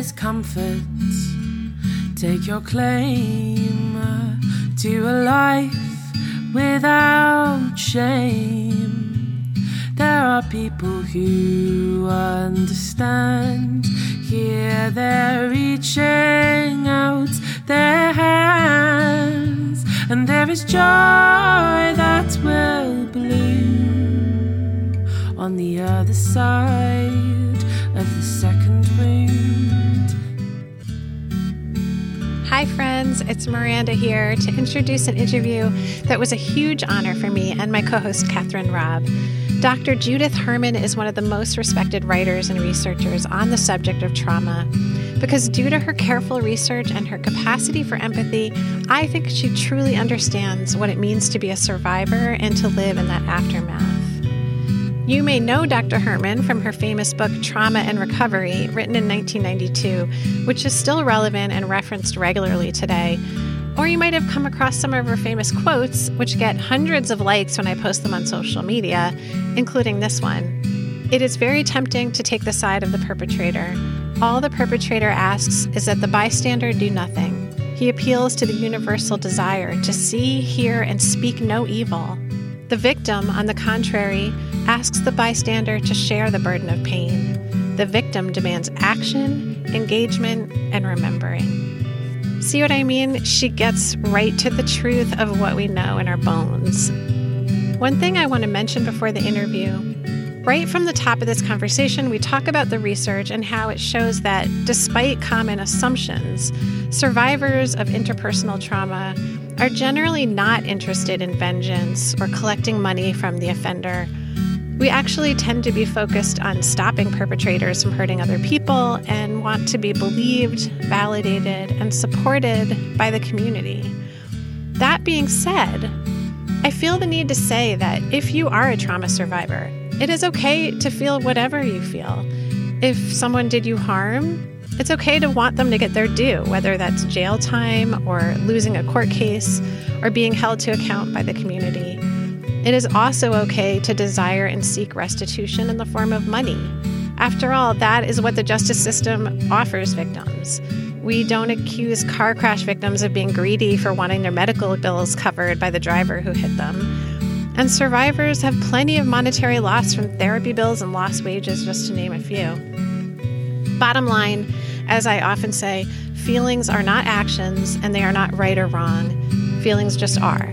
is comfort. Take your claim to a life without shame. There are people who understand. Here they're reaching out their hands, and there is joy that will bloom on the other side Hi, friends. It's Miranda here to introduce an interview that was a huge honor for me and my co host, Kathryn Robb. Dr. Judith Herman is one of the most respected writers and researchers on the subject of trauma. Because due to her careful research and her capacity for empathy, I think she truly understands what it means to be a survivor and to live in that aftermath. You may know Dr. Herman from her famous book Trauma and Recovery, written in 1992, which is still relevant and referenced regularly today. Or you might have come across some of her famous quotes, which get hundreds of likes when I post them on social media, including this one. It is very tempting to take the side of the perpetrator. All the perpetrator asks is that the bystander do nothing. He appeals to the universal desire to see, hear, and speak no evil. The victim, on the contrary, asks the bystander to share the burden of pain. The victim demands action, engagement, and remembering. See what I mean? She gets right to the truth of what we know in our bones. One thing I want to mention before the interview right from the top of this conversation, we talk about the research and how it shows that despite common assumptions, survivors of interpersonal trauma are generally not interested in vengeance or collecting money from the offender. We actually tend to be focused on stopping perpetrators from hurting other people and want to be believed, validated, and supported by the community. That being said, I feel the need to say that if you are a trauma survivor, it is okay to feel whatever you feel. If someone did you harm, it's okay to want them to get their due, whether that's jail time or losing a court case or being held to account by the community. It is also okay to desire and seek restitution in the form of money. After all, that is what the justice system offers victims. We don't accuse car crash victims of being greedy for wanting their medical bills covered by the driver who hit them. And survivors have plenty of monetary loss from therapy bills and lost wages, just to name a few. Bottom line, as I often say, feelings are not actions and they are not right or wrong. Feelings just are.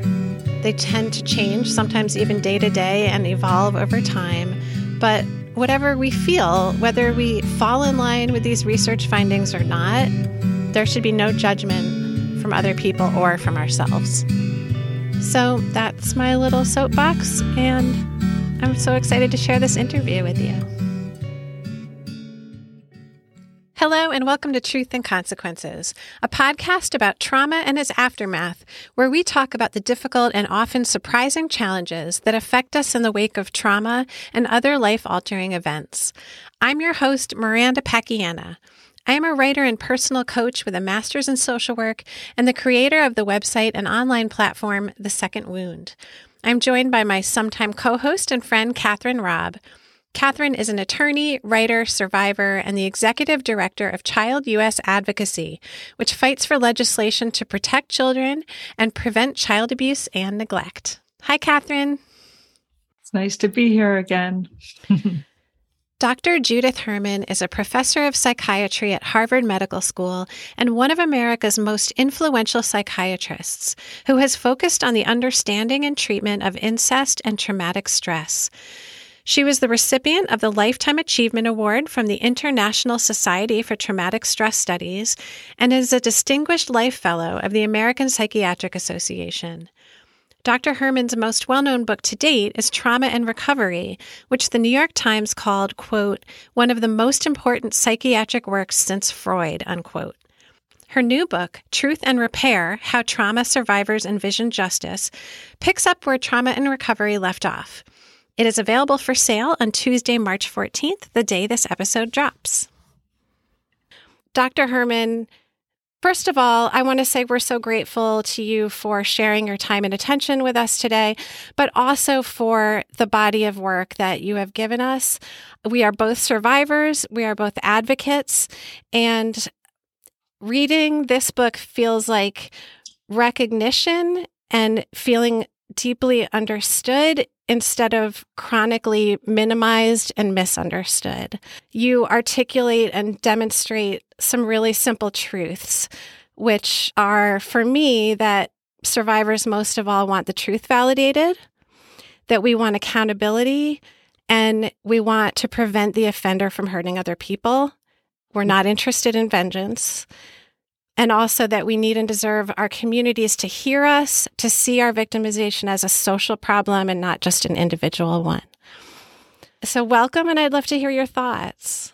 They tend to change, sometimes even day to day, and evolve over time. But whatever we feel, whether we fall in line with these research findings or not, there should be no judgment from other people or from ourselves. So that's my little soapbox, and I'm so excited to share this interview with you. Hello, and welcome to Truth and Consequences, a podcast about trauma and its aftermath, where we talk about the difficult and often surprising challenges that affect us in the wake of trauma and other life altering events. I'm your host, Miranda Pacchiana. I am a writer and personal coach with a master's in social work and the creator of the website and online platform, The Second Wound. I'm joined by my sometime co host and friend, Kathryn Robb. Kathryn is an attorney, writer, survivor, and the executive director of Child U.S. Advocacy, which fights for legislation to protect children and prevent child abuse and neglect. Hi, Kathryn. It's nice to be here again. Dr. Judith Herman is a professor of psychiatry at Harvard Medical School and one of America's most influential psychiatrists who has focused on the understanding and treatment of incest and traumatic stress. She was the recipient of the Lifetime Achievement Award from the International Society for Traumatic Stress Studies and is a Distinguished Life Fellow of the American Psychiatric Association. Dr. Herman's most well known book to date is Trauma and Recovery, which the New York Times called, quote, one of the most important psychiatric works since Freud, unquote. Her new book, Truth and Repair How Trauma Survivors Envision Justice, picks up where Trauma and Recovery left off. It is available for sale on Tuesday, March 14th, the day this episode drops. Dr. Herman, First of all, I want to say we're so grateful to you for sharing your time and attention with us today, but also for the body of work that you have given us. We are both survivors, we are both advocates, and reading this book feels like recognition and feeling deeply understood instead of chronically minimized and misunderstood. You articulate and demonstrate some really simple truths, which are for me that survivors most of all want the truth validated, that we want accountability, and we want to prevent the offender from hurting other people. We're not interested in vengeance and also that we need and deserve our communities to hear us, to see our victimization as a social problem and not just an individual one. So, welcome, and I'd love to hear your thoughts.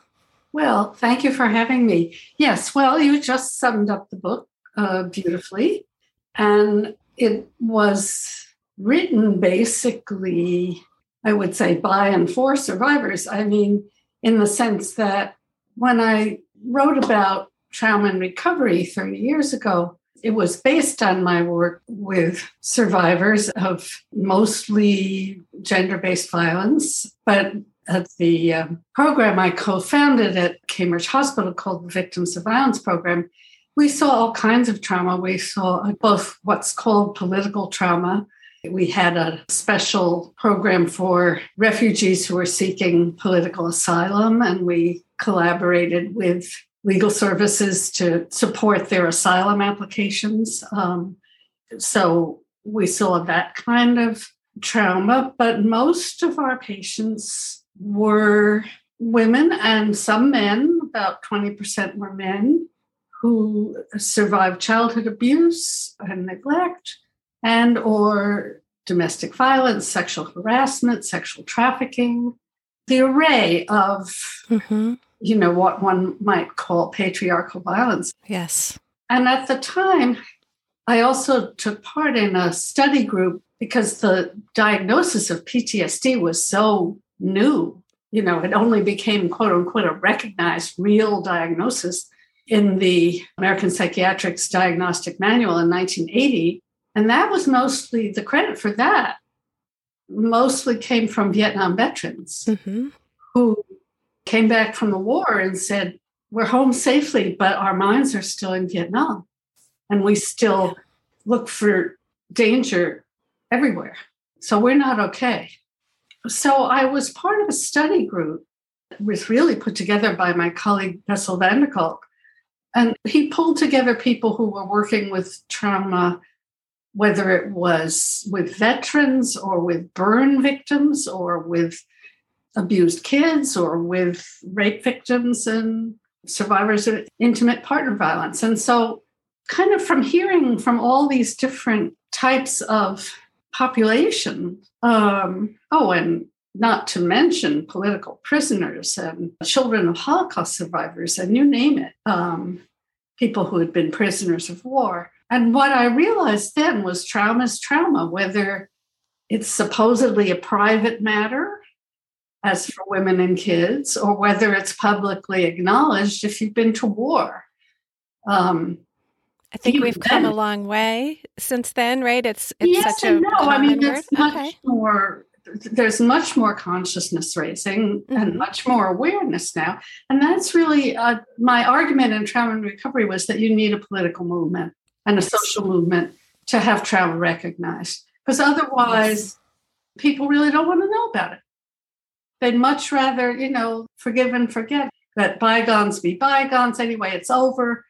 Well, thank you for having me. Yes, well, you just summed up the book uh, beautifully, and it was written basically, I would say, by and for survivors. I mean, in the sense that when I wrote about trauma and recovery 30 years ago. It was based on my work with survivors of mostly gender based violence, but at the um, program I co founded at Cambridge Hospital called the Victims of Violence Program, we saw all kinds of trauma. We saw both what's called political trauma. We had a special program for refugees who were seeking political asylum, and we collaborated with legal services to support their asylum applications. Um, so we saw that kind of trauma, but most of our patients were women and some men, about 20% were men who survived childhood abuse and neglect and or domestic violence, sexual harassment, sexual trafficking, the array of mm-hmm you know, what one might call patriarchal violence. Yes. And at the time, I also took part in a study group because the diagnosis of PTSD was so new. You know, it only became, quote unquote, a recognized real diagnosis in the American Psychiatrics Diagnostic Manual in 1980. And that was mostly the credit for that, mostly came from Vietnam veterans mm-hmm. who came back from the war and said, We're home safely, but our minds are still in Vietnam. And we still look for danger everywhere. So we're not okay. So I was part of a study group that was really put together by my colleague Bessel van der Kolk. And he pulled together people who were working with trauma, whether it was with veterans or with burn victims or with abused kids or with rape victims and survivors of intimate partner violence. And so, kind of from hearing from all these different types of population, um, oh, and not to mention political prisoners and children of Holocaust survivors, and you name it, um, people who had been prisoners of war. And what I realized then was trauma is trauma, whether it's supposedly a private matter as for women and kids, or whether it's publicly acknowledged if you've been to war. Um, I think we've come a long way since then, right? It's it's yes such a no. I mean, there's much okay. more. There's much more consciousness raising mm-hmm. and much more awareness now, and that's really uh, my argument in trauma and recovery was that you need a political movement and a social movement to have trauma recognized, because otherwise, yes. people really don't want to know about it. They'd much rather, you know, forgive and forget. That bygones be bygones. Anyway, it's over.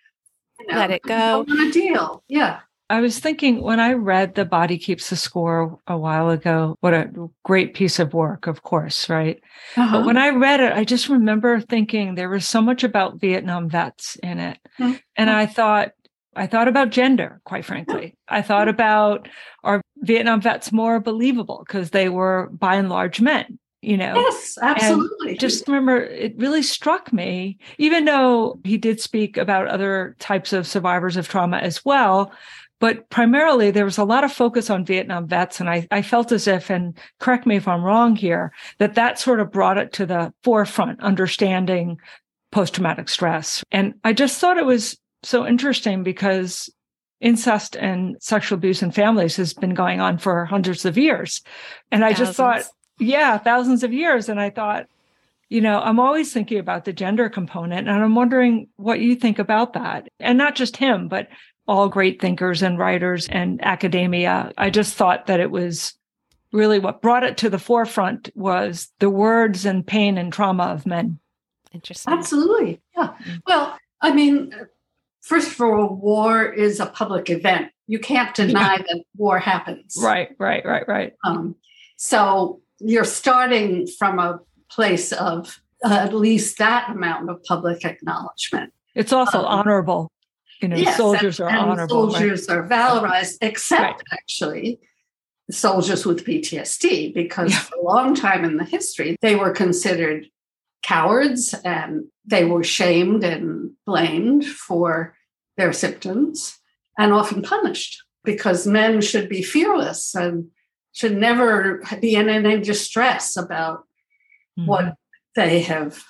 You know, Let it go. On a deal. Yeah. I was thinking when I read The Body Keeps the Score a while ago, what a great piece of work, of course, right? Uh-huh. But when I read it, I just remember thinking there was so much about Vietnam vets in it. Mm-hmm. And I thought, I thought about gender, quite frankly. I thought about are Vietnam vets more believable because they were by and large men? You know yes absolutely and just remember it really struck me even though he did speak about other types of survivors of trauma as well but primarily there was a lot of focus on vietnam vets and I, I felt as if and correct me if i'm wrong here that that sort of brought it to the forefront understanding post-traumatic stress and i just thought it was so interesting because incest and sexual abuse in families has been going on for hundreds of years. And I thousands. just thought, yeah, thousands of years. And I thought, you know, I'm always thinking about the gender component and I'm wondering what you think about that. And not just him, but all great thinkers and writers and academia. I just thought that it was really what brought it to the forefront was the words and pain and trauma of men. Interesting. Absolutely. Yeah. Mm. Well, I mean, first of all, war is a public event. You can't deny yeah. that war happens. Right, right, right, right. Um, so you're starting from a place of uh, at least that amount of public acknowledgement. It's also um, honorable. You know, yes, soldiers and, are and honorable. Soldiers right? are valorized, except right. actually soldiers with PTSD, because yeah. for a long time in the history, they were considered cowards and they were shamed and blamed for their symptoms and often punished because men should be fearless and should never be in any distress about mm-hmm. what they have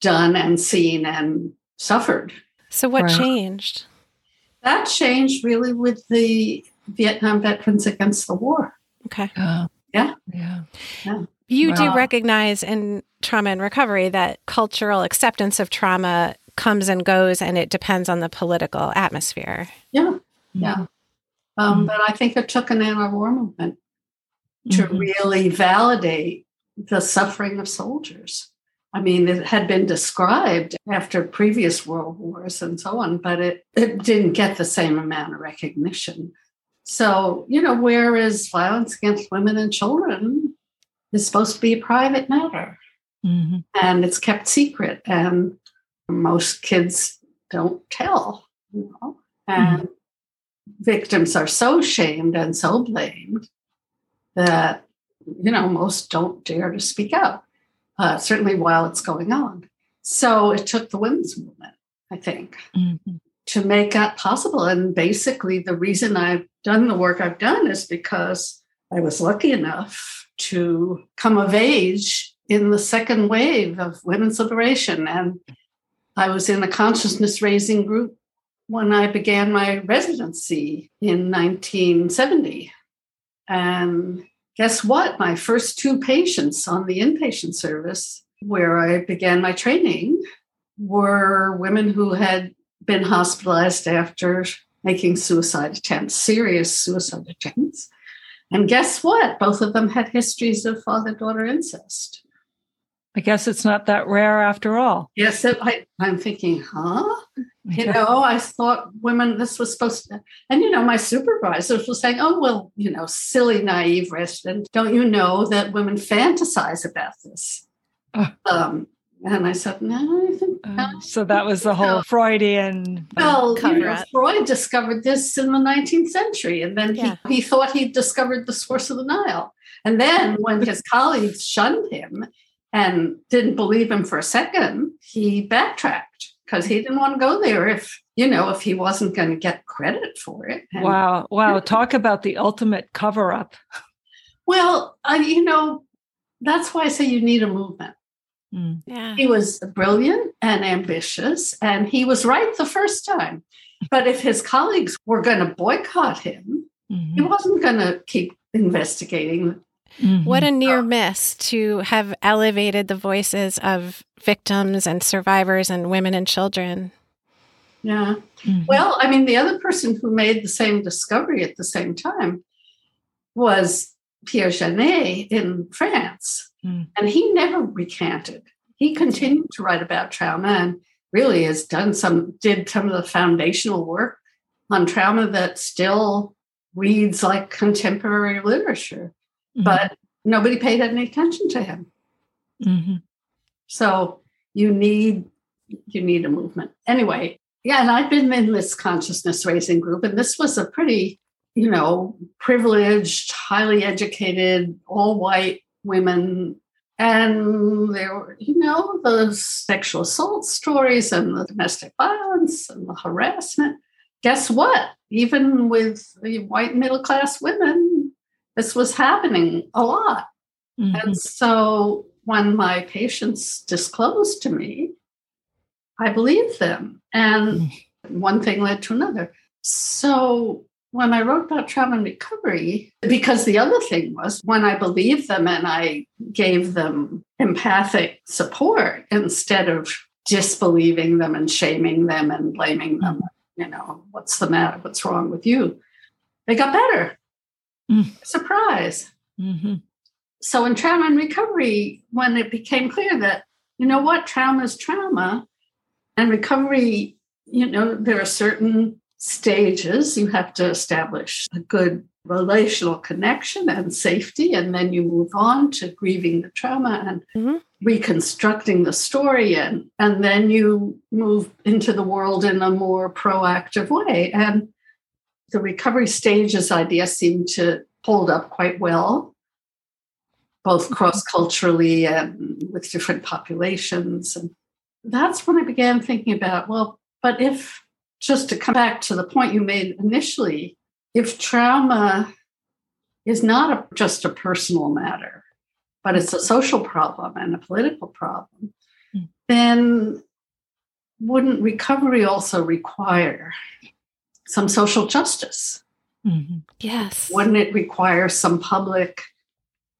done and seen and suffered. So, what right. changed? That changed really with the Vietnam Veterans Against the War. Okay. Uh, yeah. Yeah. Yeah. You wow. do recognize in trauma and recovery that cultural acceptance of trauma comes and goes and it depends on the political atmosphere. Yeah. Yeah. Mm-hmm. Um, mm-hmm. But I think it took an anti war movement to mm-hmm. really validate the suffering of soldiers. I mean, it had been described after previous world wars and so on, but it, it didn't get the same amount of recognition. So, you know, whereas violence against women and children is supposed to be a private matter mm-hmm. and it's kept secret, and most kids don't tell, you know, and mm-hmm. victims are so shamed and so blamed that, you know, most don't dare to speak out, uh, certainly while it's going on. So it took the women's movement, I think, mm-hmm. to make that possible. And basically, the reason I've done the work I've done is because I was lucky enough to come of age in the second wave of women's liberation. And I was in a consciousness raising group when I began my residency in 1970. And guess what? My first two patients on the inpatient service, where I began my training, were women who had been hospitalized after making suicide attempts, serious suicide attempts. And guess what? Both of them had histories of father daughter incest. I guess it's not that rare after all. Yes, it, I, am thinking, huh? You know, I thought women, this was supposed to, and you know, my supervisors were saying, oh, well, you know, silly, naive resident, don't you know that women fantasize about this? Uh, um, and I said, no, I think. Uh, so that was the whole Freudian. Well, you know, Freud discovered this in the 19th century, and then yeah. he, he thought he discovered the source of the Nile. And then when his colleagues shunned him and didn't believe him for a second, he backtracked because he didn't want to go there if you know if he wasn't going to get credit for it. And, wow, wow! Talk about the ultimate cover up. Well, uh, you know, that's why I say you need a movement Mm. Yeah. He was brilliant and ambitious, and he was right the first time. But if his colleagues were going to boycott him, mm-hmm. he wasn't going to keep investigating. Mm-hmm. What a near miss to have elevated the voices of victims and survivors and women and children. Yeah. Mm-hmm. Well, I mean, the other person who made the same discovery at the same time was Pierre Janet in France. Mm. And he never recanted. He continued to write about trauma and really has done some, did some of the foundational work on trauma that still reads like contemporary literature. Mm-hmm. But nobody paid any attention to him. Mm-hmm. So you need you need a movement. Anyway, yeah, and I've been in this consciousness raising group, and this was a pretty, you know, privileged, highly educated, all white women and there were, you know, the sexual assault stories and the domestic violence and the harassment. Guess what? Even with the white middle class women, this was happening a lot. Mm-hmm. And so when my patients disclosed to me, I believed them. And mm. one thing led to another. So when I wrote about trauma and recovery, because the other thing was when I believed them and I gave them empathic support instead of disbelieving them and shaming them and blaming them, you know, what's the matter? What's wrong with you? They got better. Mm. Surprise. Mm-hmm. So in trauma and recovery, when it became clear that, you know what, trauma is trauma and recovery, you know, there are certain stages. You have to establish a good relational connection and safety, and then you move on to grieving the trauma and mm-hmm. reconstructing the story, and and then you move into the world in a more proactive way. And the recovery stages idea seemed to hold up quite well, both mm-hmm. cross culturally and with different populations. And that's when I began thinking about well, but if just to come back to the point you made initially, if trauma is not a, just a personal matter, but it's a social problem and a political problem, mm. then wouldn't recovery also require some social justice? Mm-hmm. Yes. Wouldn't it require some public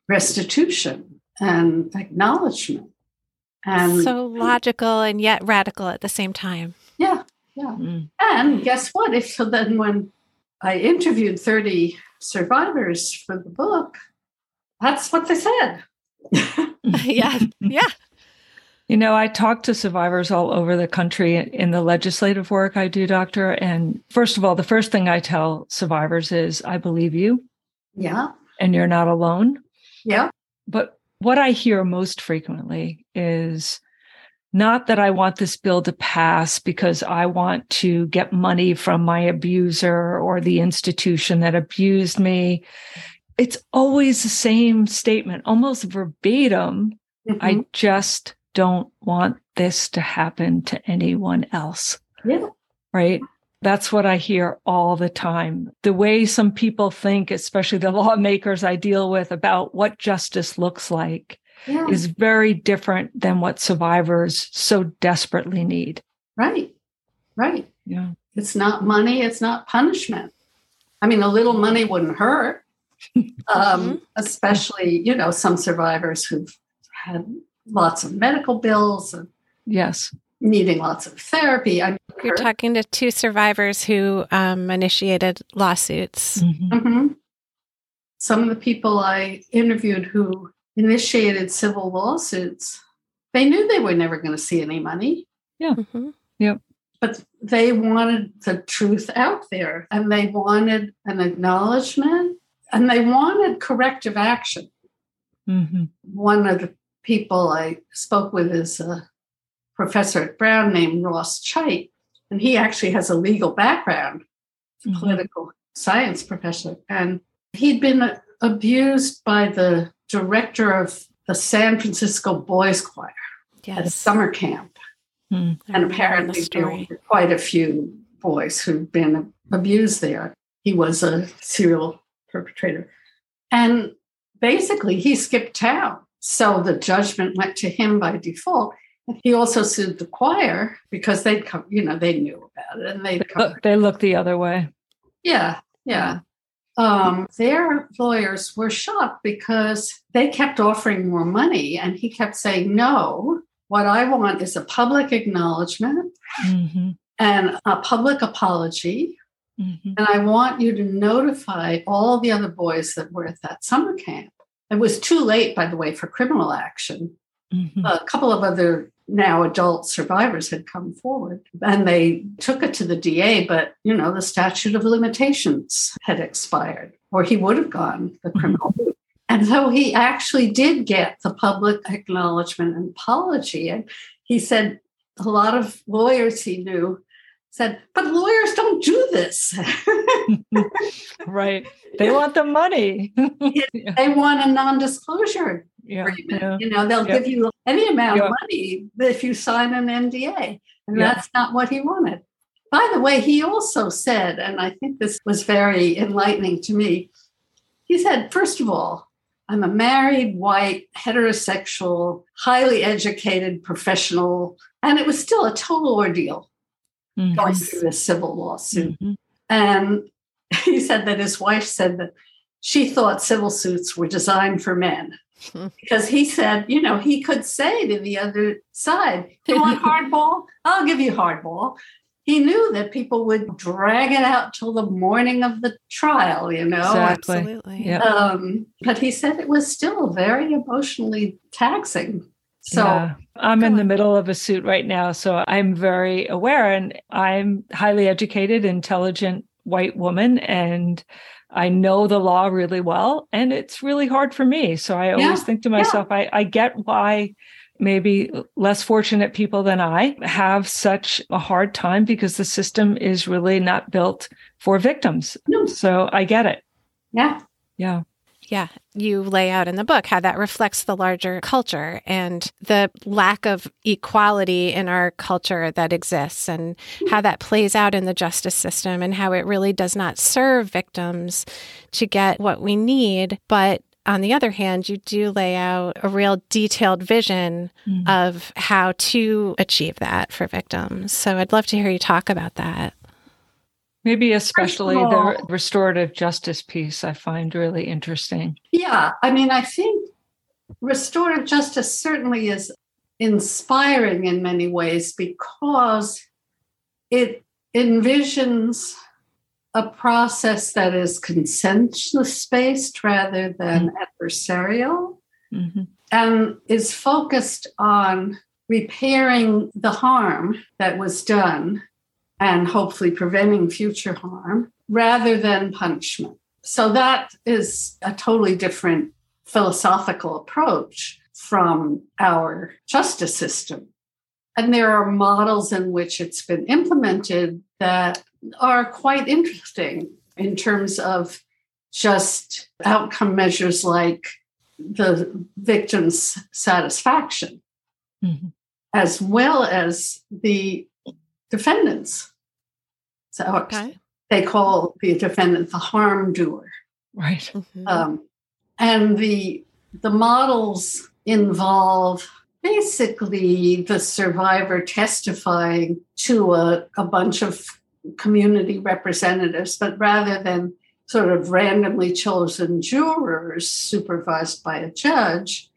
restitution and acknowledgement? And so logical and yet radical at the same time. Yeah. Yeah. Mm. And guess what? If so, then when I interviewed 30 survivors for the book, that's what they said. yeah. Yeah. You know, I talk to survivors all over the country in the legislative work I do, doctor. And first of all, the first thing I tell survivors is, I believe you. Yeah. And you're not alone. Yeah. But what I hear most frequently is, not that I want this bill to pass because I want to get money from my abuser or the institution that abused me. It's always the same statement, almost verbatim. Mm-hmm. I just don't want this to happen to anyone else. Yeah. Right. That's what I hear all the time. The way some people think, especially the lawmakers I deal with, about what justice looks like yeah. is very different than what survivors so desperately need. Right. Right. Yeah. It's not money, it's not punishment. I mean, a little money wouldn't hurt. Um, mm-hmm. especially, you know, some survivors who've had lots of medical bills and yes, needing lots of therapy. I'm You're talking to two survivors who um, initiated lawsuits. Mm-hmm. Mm-hmm. Some of the people I interviewed who initiated civil lawsuits, they knew they were never going to see any money. Yeah. Mm-hmm. Yep. But they wanted the truth out there and they wanted an acknowledgement and they wanted corrective action. Mm-hmm. One of the people I spoke with is a professor at Brown named Ross Cheit, and he actually has a legal background, mm-hmm. political science professor. And he'd been abused by the director of the San Francisco Boys Choir yes. at a summer camp. Hmm. And apparently, the there were quite a few boys who'd been abused there. He was a serial perpetrator. And basically, he skipped town. So the judgment went to him by default. He also sued the choir because they'd come, you know, they knew about it and they'd come. They looked the other way. Yeah, yeah um, their lawyers were shocked because they kept offering more money and he kept saying, No, what I want is a public acknowledgment mm-hmm. and a public apology. Mm-hmm. And I want you to notify all the other boys that were at that summer camp. It was too late, by the way, for criminal action. Mm-hmm. A couple of other now adult survivors had come forward and they took it to the DA, but you know, the statute of limitations had expired, or he would have gone the mm-hmm. criminal route. And so he actually did get the public acknowledgement and apology. And he said a lot of lawyers he knew said, but lawyers don't do this. right. They want the money. they want a non disclosure yeah, Yeah. You know, they'll yeah. give you any amount of money if you sign an NDA. And that's not what he wanted. By the way, he also said, and I think this was very enlightening to me, he said, first of all, I'm a married, white, heterosexual, highly educated professional, and it was still a total ordeal mm-hmm. going through a civil lawsuit. Mm-hmm. And he said that his wife said that she thought civil suits were designed for men. Because he said, you know, he could say to the other side, You want hardball? I'll give you hardball he knew that people would drag it out till the morning of the trial, you know. Exactly. Absolutely. Yep. Um, but he said it was still very emotionally taxing. So yeah. I'm in the middle of a suit right now. So I'm very aware and I'm highly educated, intelligent white woman. And I know the law really well. And it's really hard for me. So I always yeah. think to myself, yeah. I, I get why maybe less fortunate people than I have such a hard time because the system is really not built for victims. No. So I get it. Yeah. Yeah. Yeah, you lay out in the book how that reflects the larger culture and the lack of equality in our culture that exists, and how that plays out in the justice system, and how it really does not serve victims to get what we need, but on the other hand, you do lay out a real detailed vision mm. of how to achieve that for victims. So I'd love to hear you talk about that. Maybe especially all, the restorative justice piece, I find really interesting. Yeah. I mean, I think restorative justice certainly is inspiring in many ways because it envisions a process that is consensus based rather than mm-hmm. adversarial mm-hmm. and is focused on repairing the harm that was done and hopefully preventing future harm rather than punishment. So that is a totally different philosophical approach from our justice system. And there are models in which it's been implemented that are quite interesting in terms of just outcome measures like the victim's satisfaction, mm-hmm. as well as the defendants. So okay. they call the defendant the harm doer. Right. Mm-hmm. Um, and the the models involve basically the survivor testifying to a, a bunch of community representatives, but rather than sort of randomly chosen jurors supervised by a judge,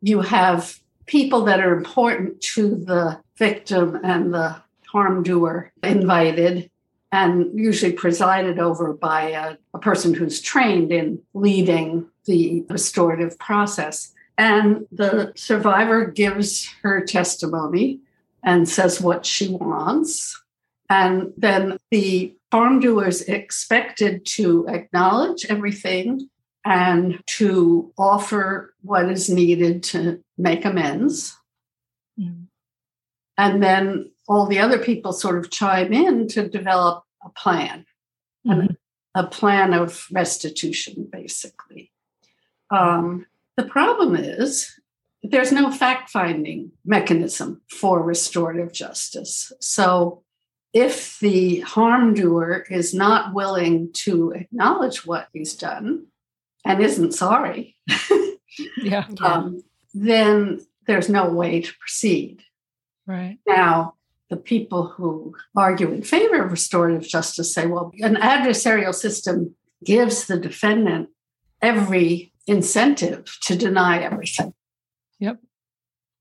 you have people that are important to the victim and the harm doer invited and usually presided over by a, a, person who's trained in leading the restorative process. And the survivor gives her testimony and says what she wants. And then the harm doers expected to acknowledge everything and to offer what is needed to make amends. Mm. And then all the other people sort of chime in to develop a plan, mm-hmm. a plan of restitution, basically. Um, the problem is there's no fact finding mechanism for restorative justice. So if the harm doer is not willing to acknowledge what he's done and isn't sorry, yeah. um, then there's no way to proceed. Right. Now, the people who argue in favor of restorative justice say, well, an adversarial system gives the defendant every incentive to deny everything. Yep.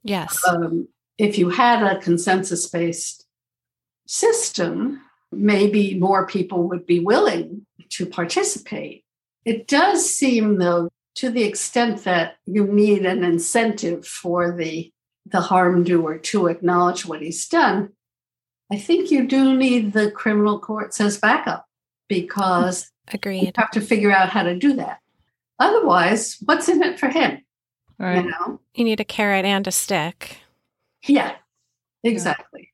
Yes. Um, if you had a consensus based system, maybe more people would be willing to participate. It does seem, though, to the extent that you need an incentive for the, the harm doer to acknowledge what he's done, I think you do need the criminal courts as backup because Agreed. you have to figure out how to do that. Otherwise, what's in it for him? Right. You know? You need a carrot and a stick. Yeah, exactly.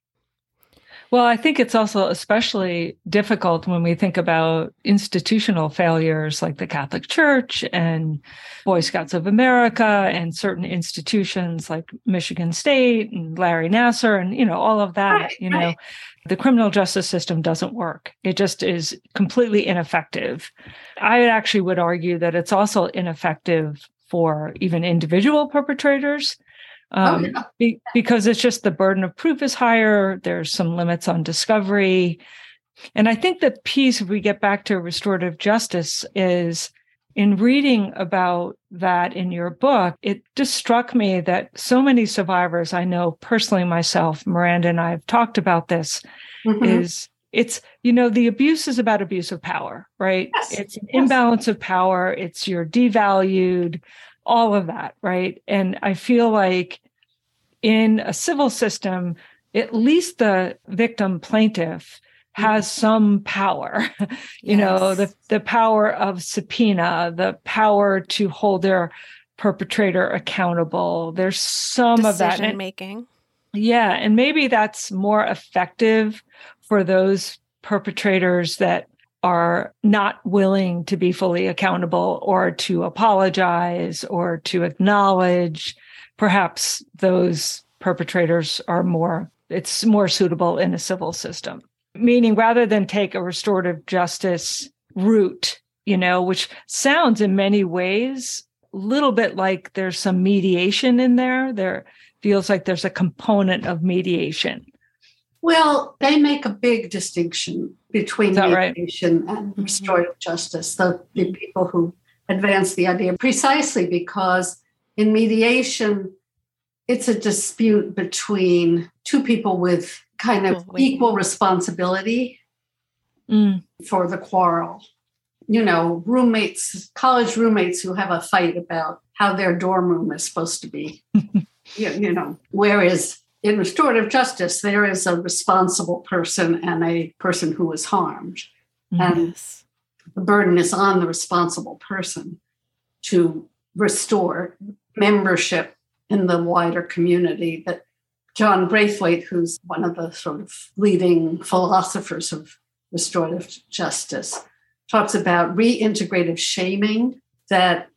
Well, I think it's also especially difficult when we think about institutional failures like the Catholic Church and Boy Scouts of America and certain institutions like Michigan State and Larry Nassar and, you know, all of that, you know. The criminal justice system doesn't work. It just is completely ineffective. I actually would argue that it's also ineffective for even individual perpetrators um, oh, yeah. be, because it's just the burden of proof is higher. There's some limits on discovery. And I think the piece, if we get back to restorative justice, is in reading about that in your book, it just struck me that so many survivors I know personally myself, Miranda and I have talked about this, mm-hmm. is it's you know the abuse is about abuse of power right yes. it's an yes. imbalance of power it's you're devalued all of that right? And i feel like in a civil system at least the victim plaintiff has mm-hmm. some power. You yes. know the the power of subpoena the power to hold their perpetrator accountable. There's some Decision of that. And, making yeah and maybe that's more effective for those perpetrators that are not willing to be fully accountable or to apologize or to acknowledge perhaps those perpetrators are more it's more suitable in a civil system. Meaning rather than take a restorative justice route you know which sounds in many ways a little bit like there's some mediation in there there feels like there's a component of mediation. Well, they make a big distinction between mediation right? and mm-hmm. restorative mm-hmm. justice, the, the people who advance the idea, precisely because in mediation, it's a dispute between two people with kind of oh, equal responsibility mm. for the quarrel. You know, roommates, college roommates who have a fight about how their dorm room is supposed to be. you, you know, whereas in restorative justice, there is a responsible person and a person who was harmed. Mm-hmm. And the burden is on the responsible person to restore membership in the wider community that John Braithwaite, who's one of the sort of leading philosophers of restorative justice, talks about reintegrative shaming, that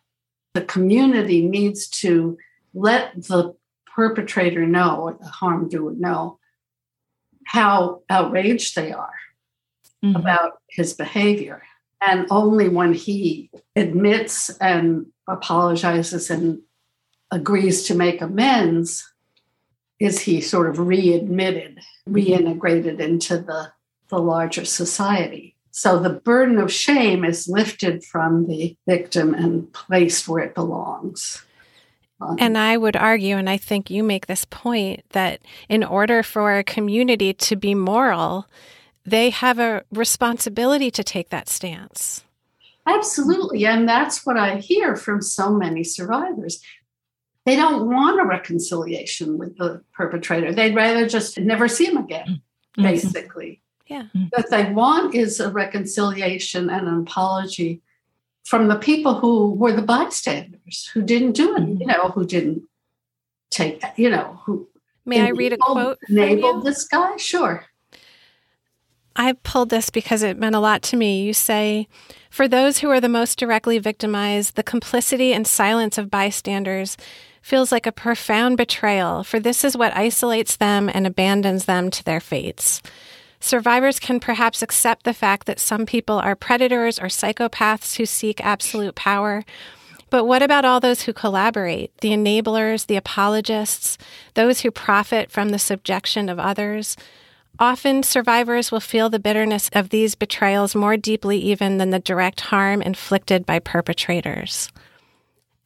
the community needs to let the perpetrator know or the harm doer know how outraged they are mm-hmm. about his behavior. And only when he admits and apologizes and agrees to make amends is he sort of readmitted, reintegrated into the, the larger society. So the burden of shame is lifted from the victim and placed where it belongs. And I would argue, and I think you make this point, that in order for a community to be moral, they have a responsibility to take that stance. Absolutely. And that's what I hear from so many survivors. They don't want a reconciliation with the perpetrator. They'd rather just never see him again, mm-hmm. basically. Yeah. What they want is a reconciliation and an apology from the people who were the bystanders, who didn't do it, you mm-hmm. know, who didn't take, you know, who. May I read a quote? Enabled this guy? Sure. I pulled this because it meant a lot to me. You say, for those who are the most directly victimized, the complicity and silence of bystanders feels like a profound betrayal, for this is what isolates them and abandons them to their fates. Survivors can perhaps accept the fact that some people are predators or psychopaths who seek absolute power. But what about all those who collaborate, the enablers, the apologists, those who profit from the subjection of others? Often, survivors will feel the bitterness of these betrayals more deeply even than the direct harm inflicted by perpetrators.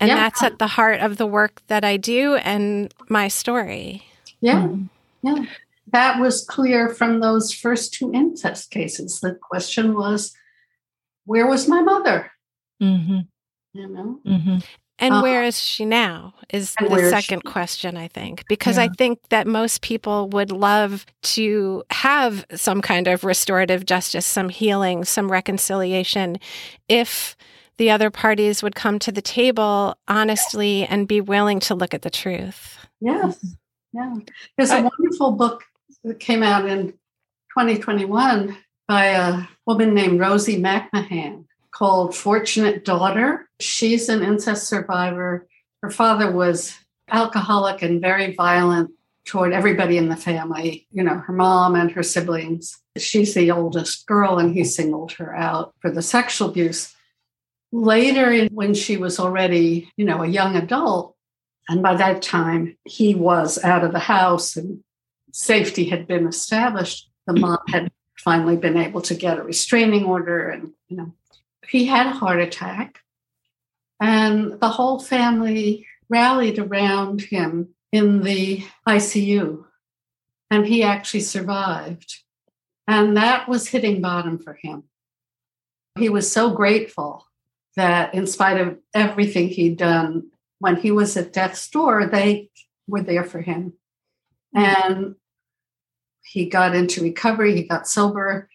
And yeah. that's at the heart of the work that I do and my story. Yeah. Mm-hmm. Yeah that was clear from those first two incest cases. The question was, where was my mother? Mm-hmm. You know? Mm-hmm. And uh, where is she now? Is the second question, I think. Because yeah. I think that most people would love to have some kind of restorative justice, some healing, some reconciliation, if the other parties would come to the table honestly and be willing to look at the truth. Yes. Yeah. There's a I, wonderful book that came out in 2021 by a woman named Rosie McMahan called Fortunate Daughter. She's an incest survivor. Her father was alcoholic and very violent toward everybody in the family, you know, her mom and her siblings. She's the oldest girl, and he singled her out for the sexual abuse. Later, when she was already, you know, a young adult, And by that time, he was out of the house and safety had been established. The mm. mom had finally been able to get a restraining order. And, you know, he had a heart attack. And the whole family rallied around him in the ICU. And he actually survived. And that was hitting bottom for him. He was so grateful that, in spite of everything he'd done, when he was at death's door, they were there for him. And he got into recovery, he got sober,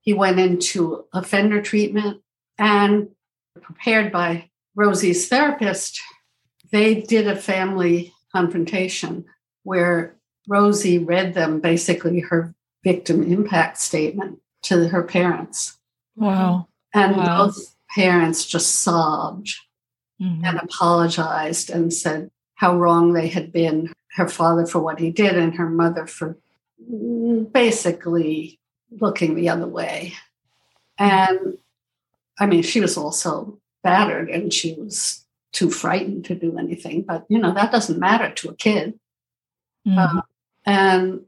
he went into offender treatment, and prepared by Rosie's therapist, they did a family confrontation where Rosie read them basically her victim impact statement to her parents. Wow. And wow. both parents just sobbed mm-hmm. and apologized and said how wrong they had been her father for what he did and her mother for basically looking the other way. And I mean, she was also battered and she was too frightened to do anything, but you know, that doesn't matter to a kid. Mm-hmm. Uh, and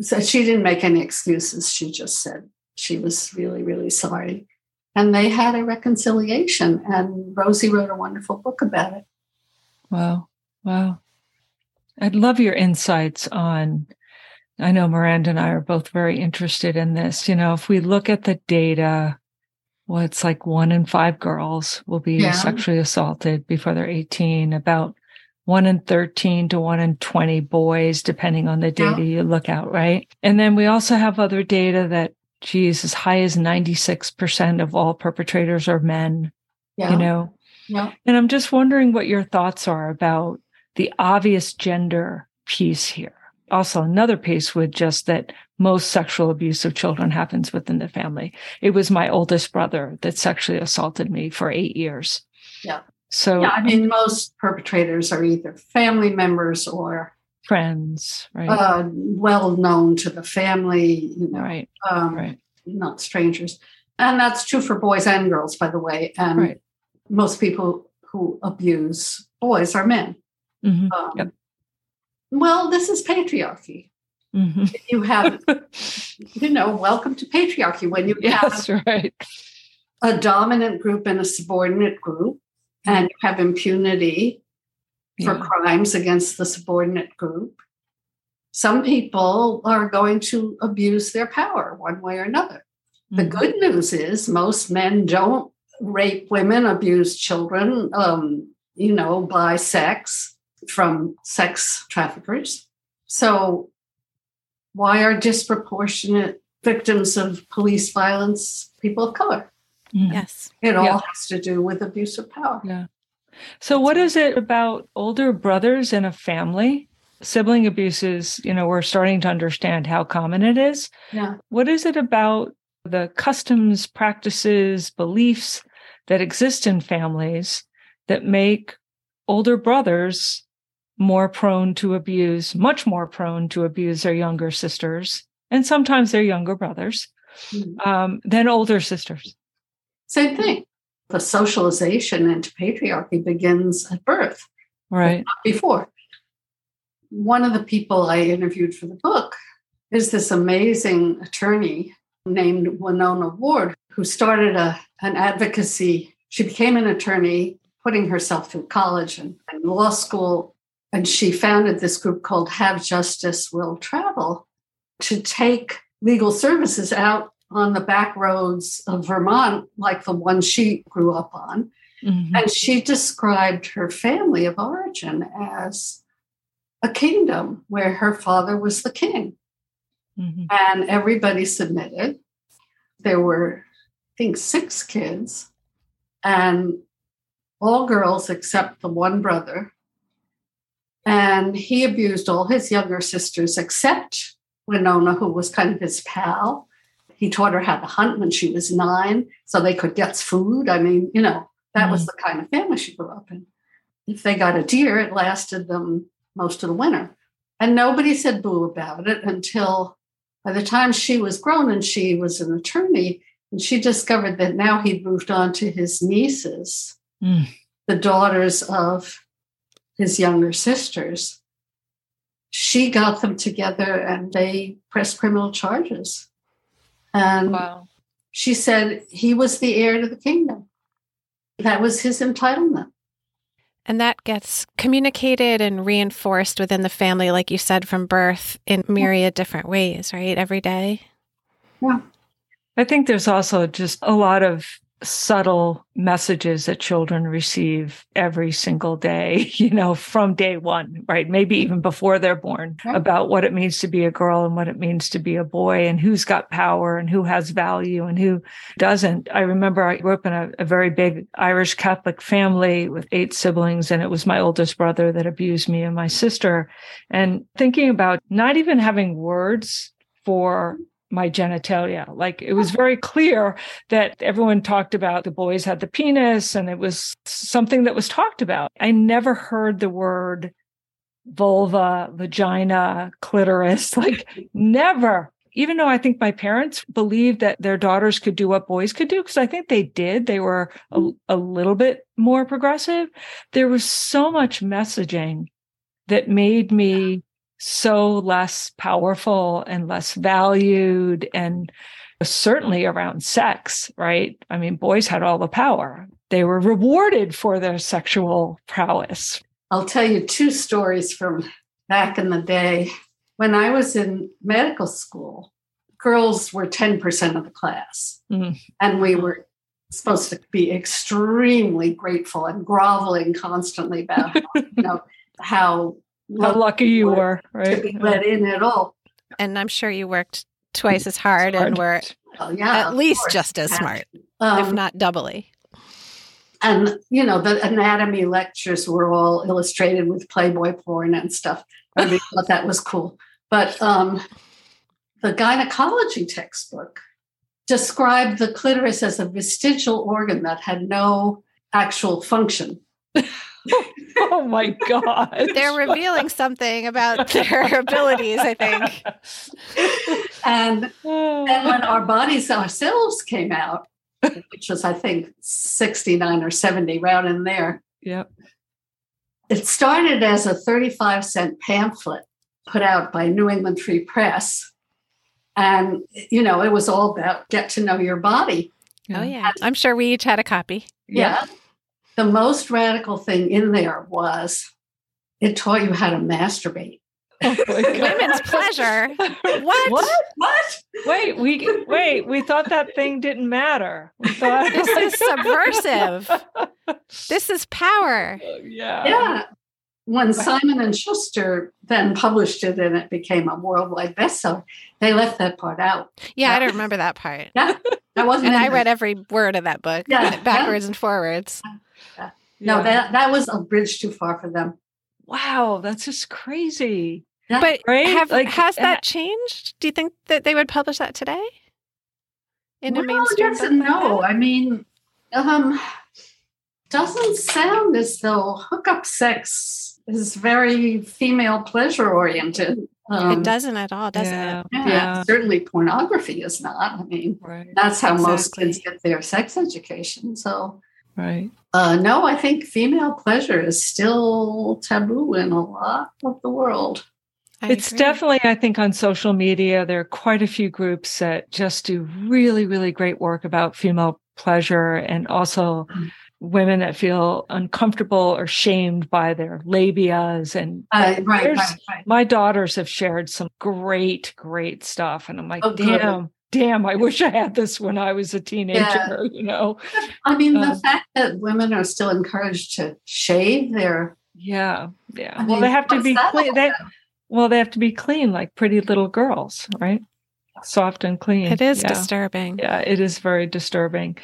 so she didn't make any excuses. She just said she was really, really sorry. And they had a reconciliation, and Rosie wrote a wonderful book about it. Wow. Wow. I'd love your insights on. I know Miranda and I are both very interested in this. You know, if we look at the data, well, it's like one in five girls will be yeah. sexually assaulted before they're 18, about one in 13 to one in 20 boys, depending on the data yeah. you look at, right? And then we also have other data that, geez, as high as 96% of all perpetrators are men, yeah. you know? Yeah. And I'm just wondering what your thoughts are about the obvious gender piece here. Also, another piece with just that most sexual abuse of children happens within the family. It was my oldest brother that sexually assaulted me for eight years. Yeah. So, yeah, I mean, most perpetrators are either family members or friends, right? Uh, well known to the family, you know, right? Um, right. Not strangers, and that's true for boys and girls, by the way. And right. most people who abuse boys are men. Mm-hmm. Um, yep. Well, this is patriarchy. Mm-hmm. You have, you know, welcome to patriarchy when you yes, have right. a dominant group and a subordinate group and you have impunity for crimes against the subordinate group. Some people are going to abuse their power one way or another. Mm-hmm. The good news is most men don't rape women, abuse children, um, you know, buy sex from sex traffickers. So, why are disproportionate victims of police violence people of color? Mm. Yes. It all yeah. has to do with abuse of power. Yeah. So, what is it about older brothers in a family? Sibling abuses, you know, we're starting to understand how common it is. Yeah. What is it about the customs, practices, beliefs that exist in families that make older brothers more prone to abuse, much more prone to abuse their younger sisters and sometimes their younger brothers mm-hmm. um, than older sisters? Same thing. The socialization into patriarchy begins at birth, right? Not before. One of the people I interviewed for the book is this amazing attorney named Winona Ward, who started a, an advocacy. She became an attorney, putting herself through college and, and law school. And she founded this group called Have Justice Will Travel to take legal services out on the back roads of Vermont, like the one she grew up on. Mm-hmm. And she described her family of origin as a kingdom where her father was the king. Mm-hmm. And everybody submitted. There were, I think, six kids, and all girls except the one brother. And he abused all his younger sisters except Winona, who was kind of his pal. He taught her how to hunt when she was nine so they could get food. I mean, you know, that mm-hmm. was the kind of family she grew up in. If they got a deer, it lasted them most of the winter. And nobody said boo about it until by the time she was grown and she was an attorney, and she discovered that now he'd moved on to his nieces, mm. the daughters of his younger sisters, she got them together and they pressed criminal charges. And wow. she said he was the heir to the kingdom. That was his entitlement. And that gets communicated and reinforced within the family, like you said, from birth in myriad different ways, right? Every day. Yeah. I think there's also just a lot of subtle messages that children receive every single day, you know, from day one, right? Maybe even before they're born about what it means to be a girl and what it means to be a boy and who's got power and who has value and who doesn't. I remember I grew up in a, a very big Irish Catholic family with eight siblings, and it was my oldest brother that abused me and my sister. And thinking about not even having words for my genitalia. Like it was very clear that everyone talked about the boys had the penis and it was something that was talked about. I never heard the word vulva, vagina, clitoris, like never. Even though I think my parents believed that their daughters could do what boys could do, because I think they did, they were a, a little bit more progressive. There was so much messaging that made me so less powerful and less valued and certainly around sex, right? I mean, boys had all the power. They were rewarded for their sexual prowess. I'll tell you two stories from back in the day. When I was in medical school, girls were 10% of the class. Mm. And we were supposed to be extremely grateful and groveling constantly about you know how how lucky you were, right? To be let in at all. And I'm sure you worked twice as hard, hard. and were oh, yeah, at least just as smart, um, if not doubly. And you know, the anatomy lectures were all illustrated with Playboy porn and stuff. I thought that was cool. But um, the gynecology textbook described the clitoris as a vestigial organ that had no actual function. oh my god they're revealing something about their abilities i think. And oh. then when our bodies ourselves came out which was i think 69 or 70 round in there yep. it started as a 35 cent pamphlet put out by new england free press. And you know it was all about get to know your body. Oh yeah. I'm sure we each had a copy. Yeah the most radical thing in there was it taught you how to masturbate. Oh Women's pleasure. What? What? What? Wait, we wait. We thought that thing didn't matter. We thought this is subversive. this is power. Uh, yeah. Yeah. When Simon and Schuster then published it and it became a worldwide bestseller, they left that part out. Yeah, I don't remember that part. Yeah, that wasn't. And I read every word of that book, yeah, backwards yeah. and forwards. No, that that was a bridge too far for them. Wow, that's just crazy. Yeah. But right? have, like, has that changed? Do you think that they would publish that today? In well, a mainstream yes and no. I mean, um, doesn't sound as though hookup sex is very female pleasure oriented. Um, it doesn't at all, does yeah, it? Yeah, yeah, certainly pornography is not. I mean, right. that's how exactly. most kids get their sex education. So Right. Uh, no, I think female pleasure is still taboo in a lot of the world. I it's agree. definitely, I think, on social media, there are quite a few groups that just do really, really great work about female pleasure and also mm-hmm. Women that feel uncomfortable or shamed by their labias. And uh, right, right, right, my daughters have shared some great, great stuff. And I'm like, oh, damn, damn, I wish I had this when I was a teenager, yeah. you know. I mean, um, the fact that women are still encouraged to shave their Yeah, yeah. I well, mean, they have to be clean. They, well, they have to be clean like pretty little girls, right? Soft and clean. It is yeah. disturbing. Yeah, it is very disturbing.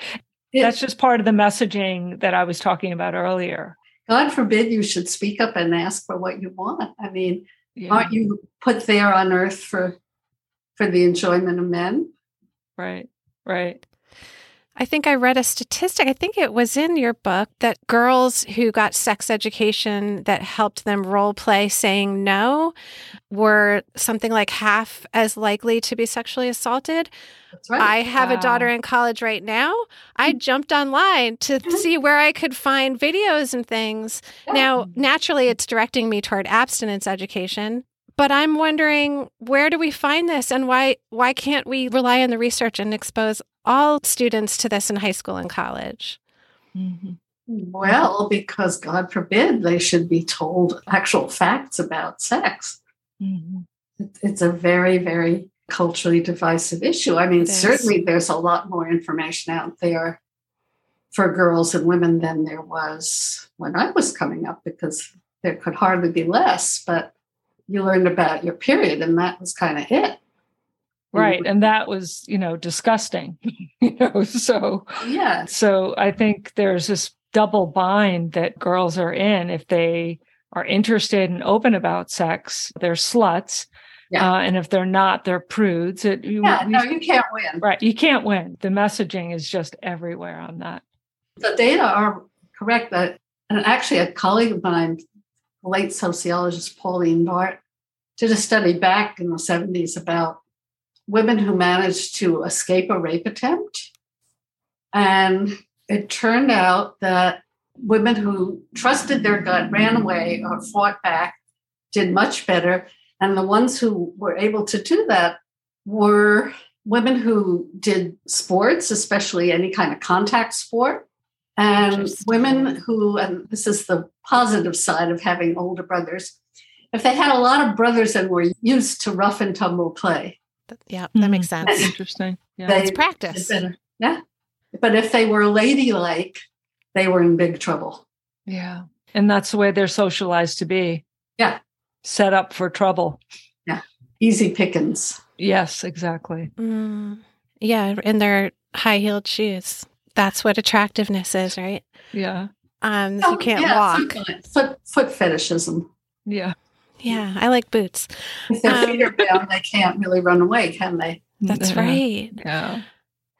It, That's just part of the messaging that I was talking about earlier. God forbid you should speak up and ask for what you want. I mean, yeah. aren't you put there on earth for for the enjoyment of men? Right. Right. I think I read a statistic, I think it was in your book, that girls who got sex education that helped them role play saying no were something like half as likely to be sexually assaulted. Right. I have wow. a daughter in college right now. I jumped online to mm-hmm. see where I could find videos and things. Yeah. Now, naturally, it's directing me toward abstinence education. But I'm wondering where do we find this and why why can't we rely on the research and expose all students to this in high school and college? Mm-hmm. Well, because God forbid they should be told actual facts about sex. Mm-hmm. It's a very, very culturally divisive issue. I mean, certainly there's a lot more information out there for girls and women than there was when I was coming up because there could hardly be less. But you learned about your period, and that was kind of it. Right. And that was, you know, disgusting. you know, so yeah. So I think there's this double bind that girls are in if they are interested and open about sex, they're sluts. Yeah. Uh, and if they're not, they're prudes. It, yeah, we, no, you can't win. Right. You can't win. The messaging is just everywhere on that. The data are correct that, and actually, a colleague of mine, late sociologist Pauline Bart, did a study back in the 70s about women who managed to escape a rape attempt. And it turned out that women who trusted their gut, ran away, or fought back did much better. And the ones who were able to do that were women who did sports, especially any kind of contact sport, and women who, and this is the positive side of having older brothers, if they had a lot of brothers and were used to rough and tumble play. Yeah, that makes sense. That's interesting. Yeah. They, it's practice. Yeah. But if they were ladylike, they were in big trouble. Yeah. And that's the way they're socialized to be. Yeah. Set up for trouble. Yeah. Easy pickings. Yes, exactly. Mm, yeah. In their high heeled shoes. That's what attractiveness is, right? Yeah. Um, oh, you can't yeah, walk. Foot, foot fetishism. Yeah. Yeah, I like boots. If their um, feet are bound, they can't really run away, can they? That's yeah. right. Yeah.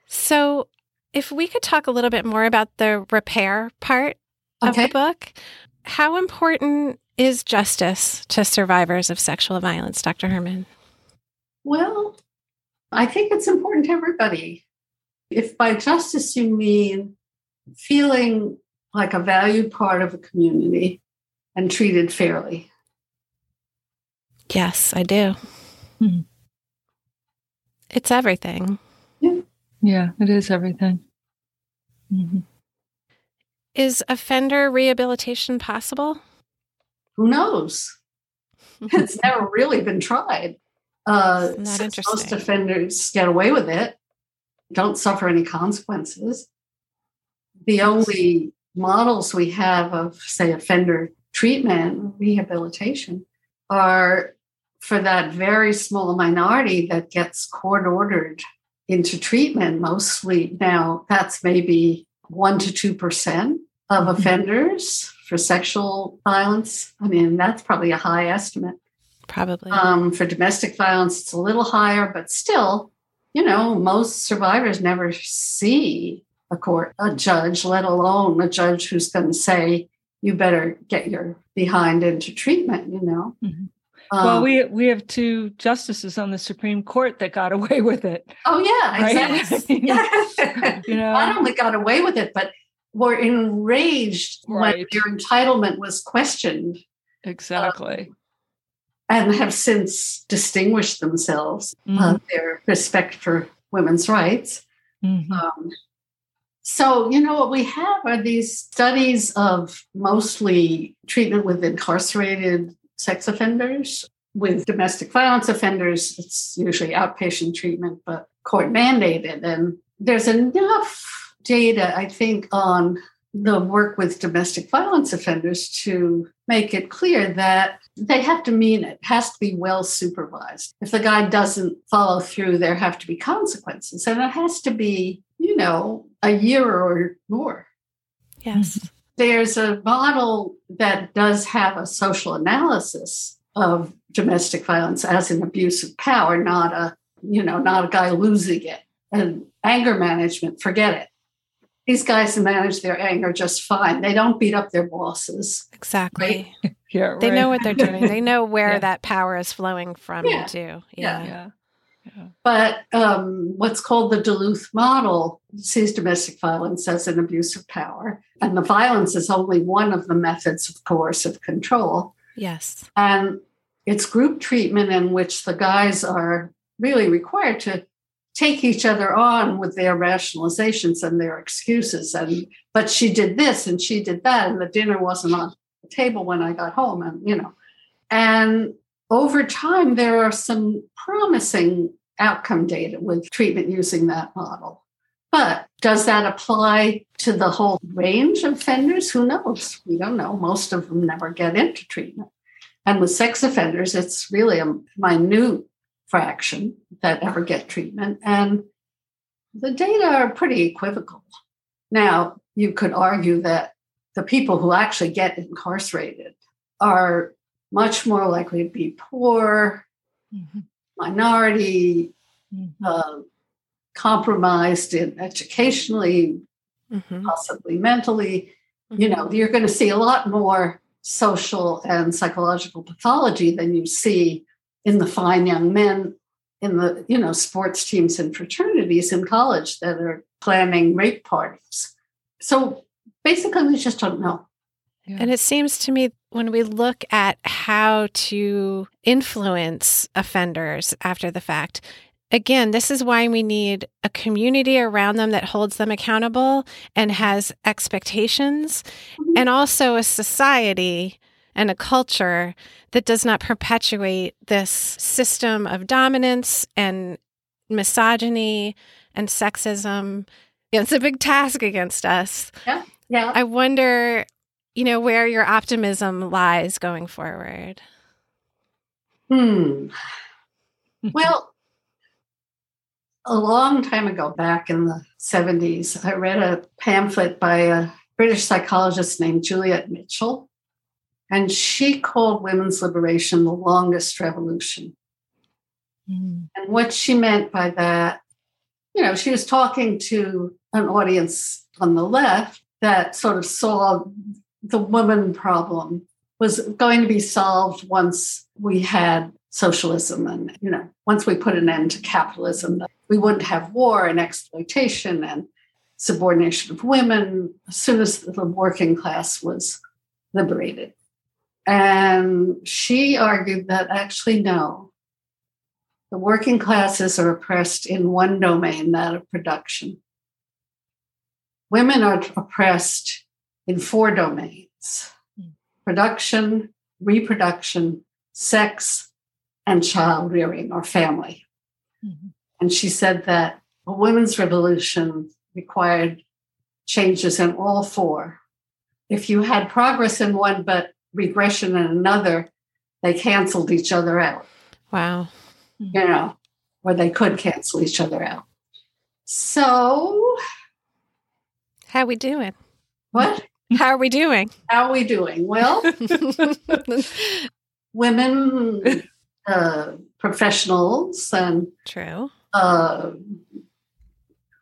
So, if we could talk a little bit more about the repair part okay. of the book, how important is justice to survivors of sexual violence, Dr. Herman? Well, I think it's important to everybody. If by justice you mean feeling like a valued part of a community and treated fairly, Yes, I do. Hmm. It's everything. Yeah. Yeah, it is everything. Mm-hmm. Is offender rehabilitation possible? Who knows? it's never really been tried. Uh, most offenders get away with it, don't suffer any consequences. The only models we have of, say, offender treatment, rehabilitation, are for that very small minority that gets court ordered into treatment, mostly now that's maybe one to two percent of mm-hmm. offenders for sexual violence. I mean, that's probably a high estimate. Probably. Um, for domestic violence, it's a little higher, but still, you know, most survivors never see a court, a judge, let alone a judge who's going to say, you better get your behind into treatment, you know. Mm-hmm. Um, well, we we have two justices on the Supreme Court that got away with it. Oh yeah, right? exactly. you know, not only got away with it, but were enraged right. when their entitlement was questioned. Exactly. Um, and have since distinguished themselves mm-hmm. uh, their respect for women's rights. Mm-hmm. Um, so, you know, what we have are these studies of mostly treatment with incarcerated sex offenders. With domestic violence offenders, it's usually outpatient treatment, but court mandated. And there's enough data, I think, on the work with domestic violence offenders to make it clear that they have to mean it. it has to be well supervised. If the guy doesn't follow through, there have to be consequences. And it has to be, you know, a year or more. Yes mm-hmm. there's a model that does have a social analysis of domestic violence as an abuse of power, not a, you know, not a guy losing it. And anger management, forget it. These guys manage their anger just fine. They don't beat up their bosses. Exactly. Right? yeah, They know what they're doing. They know where Yeah. that power is flowing from Yeah. into. Yeah. Yeah. Yeah. yeah. But um, what's called the Duluth model sees domestic violence as an abuse of power. And the violence is only one of the methods of coercive control. Yes. And it's group treatment in which the guys are really required to take each other on with their rationalizations and their excuses. And but she did this and she did that, and the dinner wasn't on the table when I got home, and you know. And over time, there are some promising outcome data with treatment using that model. But does that apply to the whole range of offenders? Who knows? We don't know. Most of them never get into treatment. And with sex offenders, it's really a minute fraction that ever get treatment. And the data are pretty equivocal. Now, you could argue that the people who actually get incarcerated are much more likely to be poor, Mhm. minority, Mhm. uh, compromised in educationally, hmm possibly mentally. You know, you're going to see a lot more social and psychological pathology than you see in the fine young men in the, you know, sports teams and fraternities in college that are planning rape parties. So basically, we just don't know. And it seems to me when we look at how to influence offenders after the fact, again, this is why we need a community around them that holds them accountable and has expectations, Mhm. and also a society and a culture that does not perpetuate this system of dominance and misogyny and sexism. It's a big task against us. Yeah. I wonder, you know, where your optimism lies going forward. Hmm. Well, a long time ago, back in the 70s, I read a pamphlet by a British psychologist named Juliet Mitchell, and she called women's liberation the longest revolution. Mhm. And what she meant by that, you know, she was talking to an audience on the left that sort of saw the woman problem was going to be solved once we had socialism and, you know, once we put an end to capitalism, we wouldn't have war and exploitation and subordination of women as soon as the working class was liberated. And she argued that actually, no, the working classes are oppressed in one domain, that of production. Women are oppressed in four domains production, reproduction, sex, and child rearing or family. Mhm. And she said that a women's revolution required changes in all four. If you had progress in one but regression and another, they canceled each other out Wow. you know, or they could cancel each other out. So, How we doing? what? How are we doing? How are we doing? Well, women, uh, professionals, and True. uh,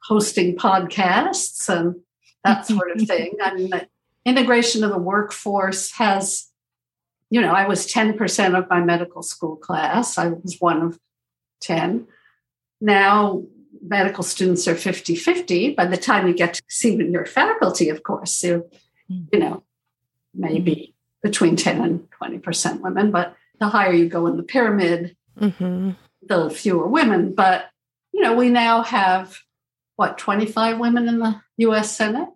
hosting podcasts and that sort of thing. I mean, the integration of the workforce has, you know, I was 10% of my medical school class, I was one of 10. Now, medical students are 50 50. By the time you get to see your faculty, of course, you you know, maybe between 10 and 20% women, but the higher you go in the pyramid, hmm the fewer women. But, you know, we now have what, 25 women in the US Senate?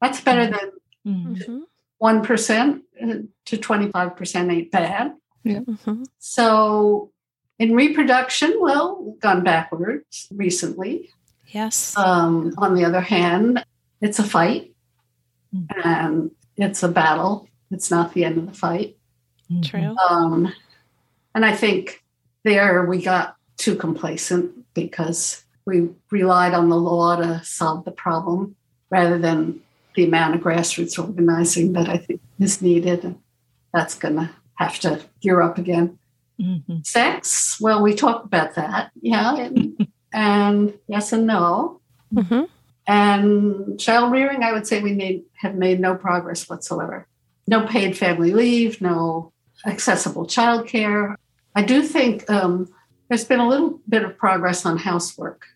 That's better than Mhm. hmm 1% uh, to 25% ain't bad. hmm So in reproduction, well, gone backwards recently. Yes. Um, on the other hand, it's a fight Mm. and it's a battle. It's not the end of the fight. Mhm. True. Um, and I think there we got too complacent because we relied on the law to solve the problem rather than the amount of grassroots organizing that I think is needed. And that's going to have to gear up again. Mhm. Sex, well, we talked about that. Yeah. And, and yes and no. hmm And child rearing, I would say we made, have made no progress whatsoever. No paid family leave, no accessible childcare. I do think um, there's been a little bit of progress on housework.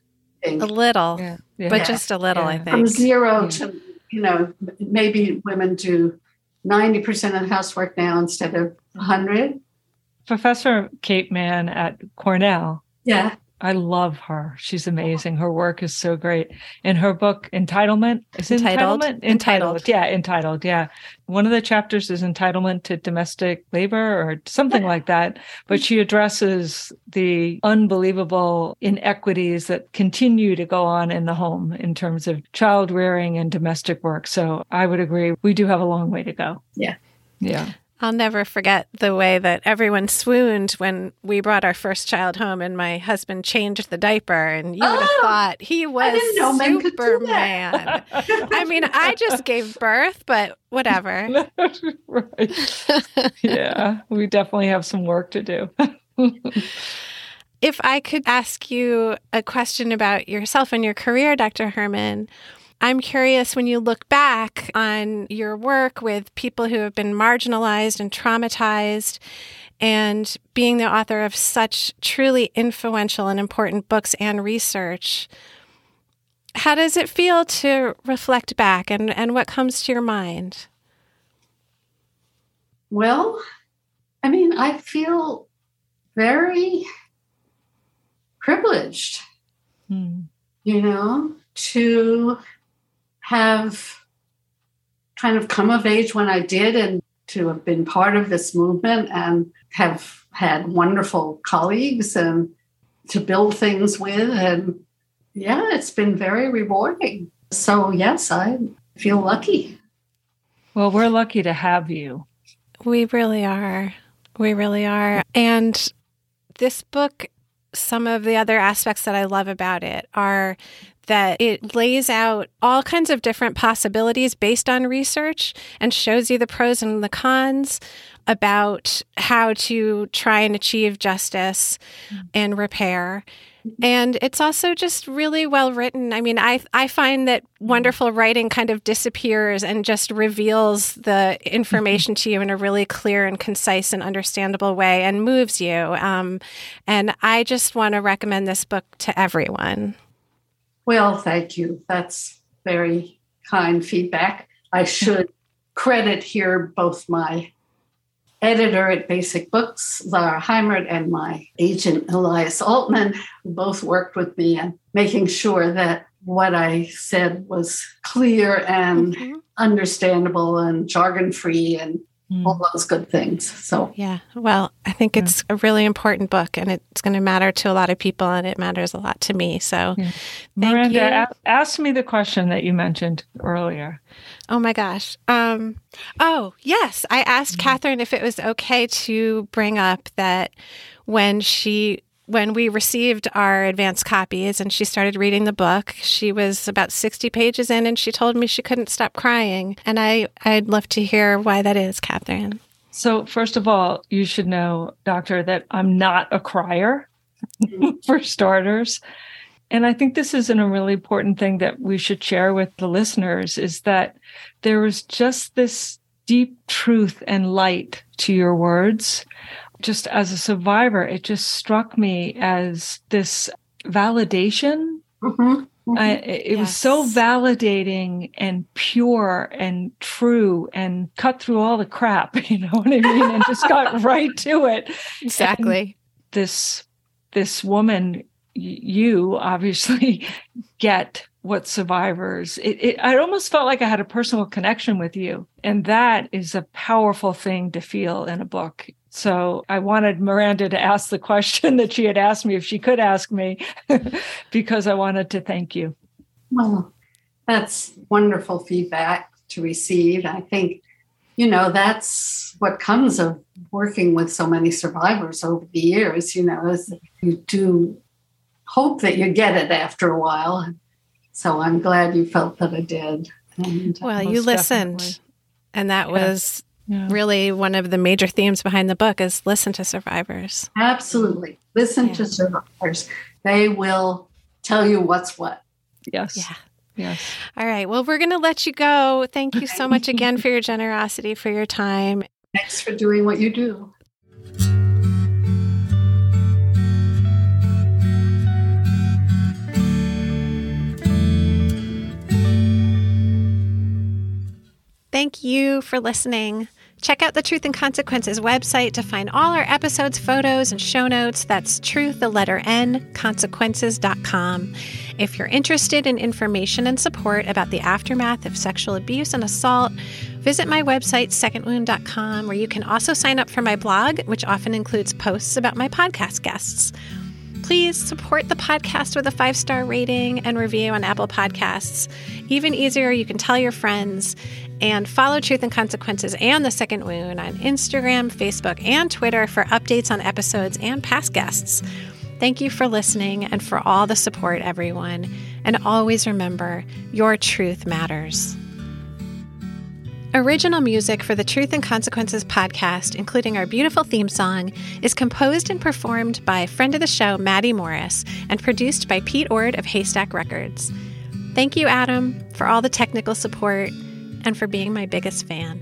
A little, yeah. Yeah. but just a little, I think. From zero to, you know, maybe women do 90% of the housework now instead of 100. Professor Kate Manne at Cornell. Yeah. I love her. She's amazing. Her work is so great. In her book, Entitlement, is it entitled? Entitlement? Entitled. Yeah, entitled. Yeah. One of the chapters is entitlement to domestic labor or something like that. But she addresses the unbelievable inequities that continue to go on in the home in terms of child rearing and domestic work. So I would agree. We do have a long way to go. Yeah. Yeah. I'll never forget the way that everyone swooned when we brought our first child home and my husband changed the diaper and you oh, would have oh, thought he was Superman. I mean, I just gave birth, but whatever. right. yeah, we definitely have some work to do. if I could ask you a question about yourself and your career, Dr. Herman, I'm curious when you look back on your work with people who have been marginalized and traumatized and being the author of such truly influential and important books and research. How does it feel to reflect back and, and what comes to your mind? Well, I mean, I feel very privileged, hmm. you know, to have kind of come of age when I did and to have been part of this movement and have had wonderful colleagues and to build things with. And yeah, it's been very rewarding. So, yes, I feel lucky. Well, we're lucky to have you. We really are. We really are. And this book, some of the other aspects that I love about it are that it lays out all kinds of different possibilities based on research and shows you the pros and the cons about how to try and achieve justice mm. and repair. And it's also just really well written. I mean, I I find that mm. wonderful writing kind of disappears and just reveals the mm-hmm. information to you in a really clear and concise and understandable way and moves you. Um, and I just want to recommend this book to everyone. Well, thank you. That's very kind feedback. I should credit here both my editor at Basic Books, Lara Heimert, and my agent, Elias Altman, who both worked with me and making sure that what I said was clear and mm-hmm. understandable and jargon free and. All those good things. So, yeah. Well, I think it's a really important book and it's going to matter to a lot of people and it matters a lot to me. So, yeah. Miranda, a- ask me the question that you mentioned earlier. Oh my gosh. Um, oh, yes. I asked mm-hmm. Kathryn if it was okay to bring up that when she when we received our advance copies and she started reading the book, she was about 60 pages in and she told me she couldn't stop crying. And I, I'd love to hear why that is, Kathryn. So, first of all, you should know, Doctor, that I'm not a crier, for starters. And I think this is a really important thing that we should share with the listeners is that there was just this deep truth and light to your words just as a survivor, it just struck me as this validation. Mm-hmm. Mm-hmm. I, it yes. was so validating and pure and true and cut through all the crap, you know what I mean? And just got right to it. Exactly. And this this woman, you obviously get what survivors it, it i almost felt like i had a personal connection with you and that is a powerful thing to feel in a book so I wanted Miranda to ask the question that she had asked me if she could ask me, because I wanted to thank you. Well, that's wonderful feedback to receive. I think, you know, that's what comes of working with so many survivors over the years, you know, is you do hope that you get it after a while. So I'm glad you felt that I did. And well, you listened. Definitely. And that was yeah. really one of the major themes behind the book is listen to survivors. Absolutely. Listen yeah. to survivors. They will tell you what's what. Yes. Yeah. Yes. All right. Well, we're going to let you go. Thank you so much again for your generosity, for your time. Thanks for doing what you do. Thank you for listening. Check out the Truth and Consequences website to find all our episodes, photos, and show notes. That's truth, the letter N, consequences.com. If you're interested in information and support about the aftermath of sexual abuse and assault, visit my website, secondwound.com, where you can also sign up for my blog, which often includes posts about my podcast guests. Please support the podcast with a five star rating and review on Apple Podcasts. Even easier, you can tell your friends and follow Truth and Consequences and The Second Wound on Instagram, Facebook, and Twitter for updates on episodes and past guests. Thank you for listening and for all the support, everyone. And always remember your truth matters. Original music for the Truth and Consequences podcast, including our beautiful theme song, is composed and performed by friend of the show, Maddie Morris, and produced by Pete Ord of Haystack Records. Thank you, Adam, for all the technical support and for being my biggest fan.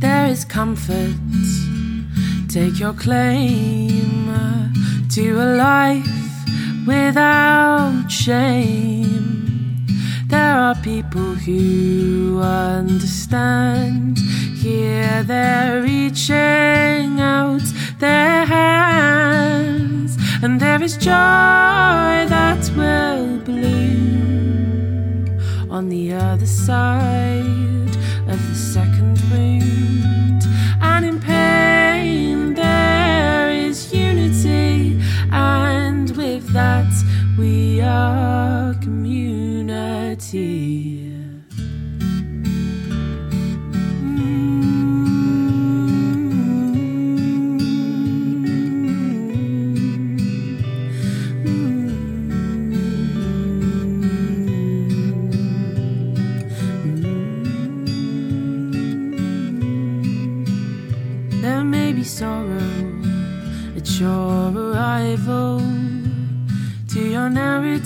There is comfort. Take your claim to a life without shame. There are people who understand here they're reaching out their hands, and there is joy that will bloom on the other side that, we are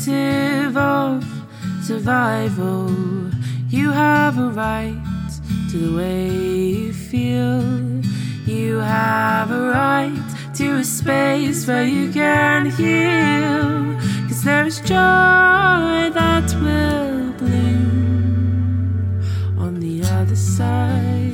narrative of survival. You have a right to the way you feel. You have a right to a space where you can heal. Cause there's joy that will bloom on the other side